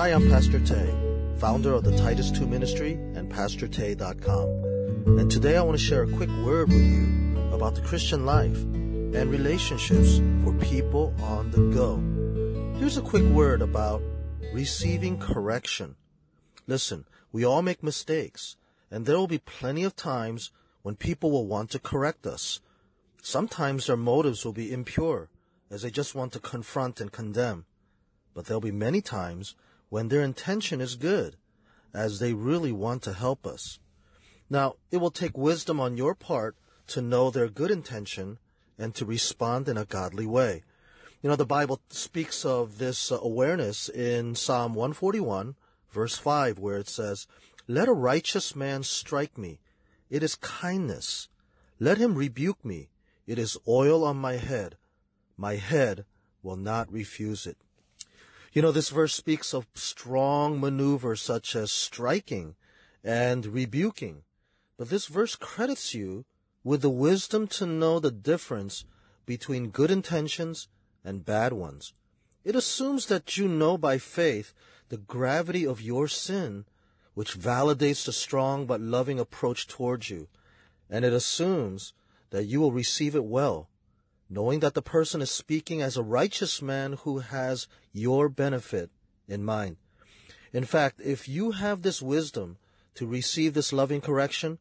Hi, I'm Pastor Tay, founder of the Titus 2 Ministry and PastorTay.com. And today I want to share a quick word with you about the Christian life and relationships for people on the go. Here's a quick word about receiving correction. Listen, we all make mistakes, and there will be plenty of times when people will want to correct us. Sometimes their motives will be impure, as they just want to confront and condemn. But there'll be many times when their intention is good, as they really want to help us. Now, it will take wisdom on your part to know their good intention and to respond in a godly way. You know, the Bible speaks of this awareness in Psalm 141, verse 5, where it says, Let a righteous man strike me. It is kindness. Let him rebuke me. It is oil on my head. My head will not refuse it. You know, this verse speaks of strong maneuvers such as striking and rebuking. But this verse credits you with the wisdom to know the difference between good intentions and bad ones. It assumes that you know by faith the gravity of your sin, which validates the strong but loving approach towards you. And it assumes that you will receive it well, knowing that the person is speaking as a righteous man who has your benefit in mind. In fact, if you have this wisdom to receive this loving correction,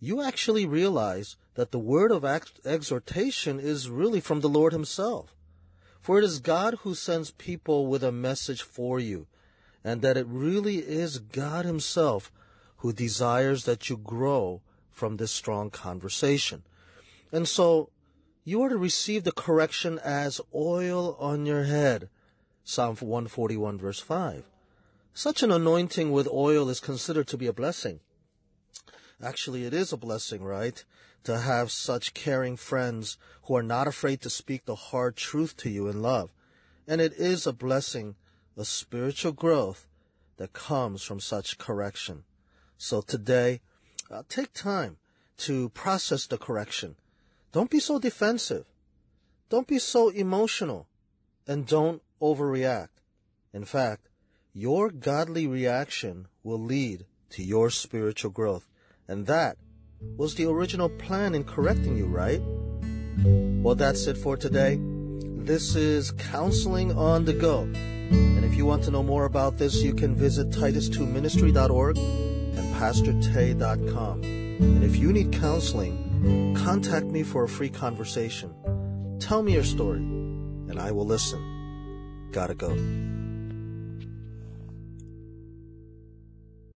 you actually realize that the word of exhortation is really from the Lord Himself. For it is God who sends people with a message for you, and that it really is God Himself who desires that you grow from this strong conversation. And so, you are to receive the correction as oil on your head. Psalm 141 verse 5. Such an anointing with oil is considered to be a blessing. Actually, it is a blessing, right? To have such caring friends who are not afraid to speak the hard truth to you in love. And it is a blessing, a spiritual growth that comes from such correction. So today, uh, take time to process the correction. Don't be so defensive. Don't be so emotional. And don't overreact. In fact, your godly reaction will lead to your spiritual growth. And that was the original plan in correcting you, right? Well, that's it for today. This is Counseling on the Go. And if you want to know more about this, you can visit titus2ministry.org and pastortay.com. And if you need counseling, contact me for a free conversation. Tell me your story, and I will listen. Gotta go.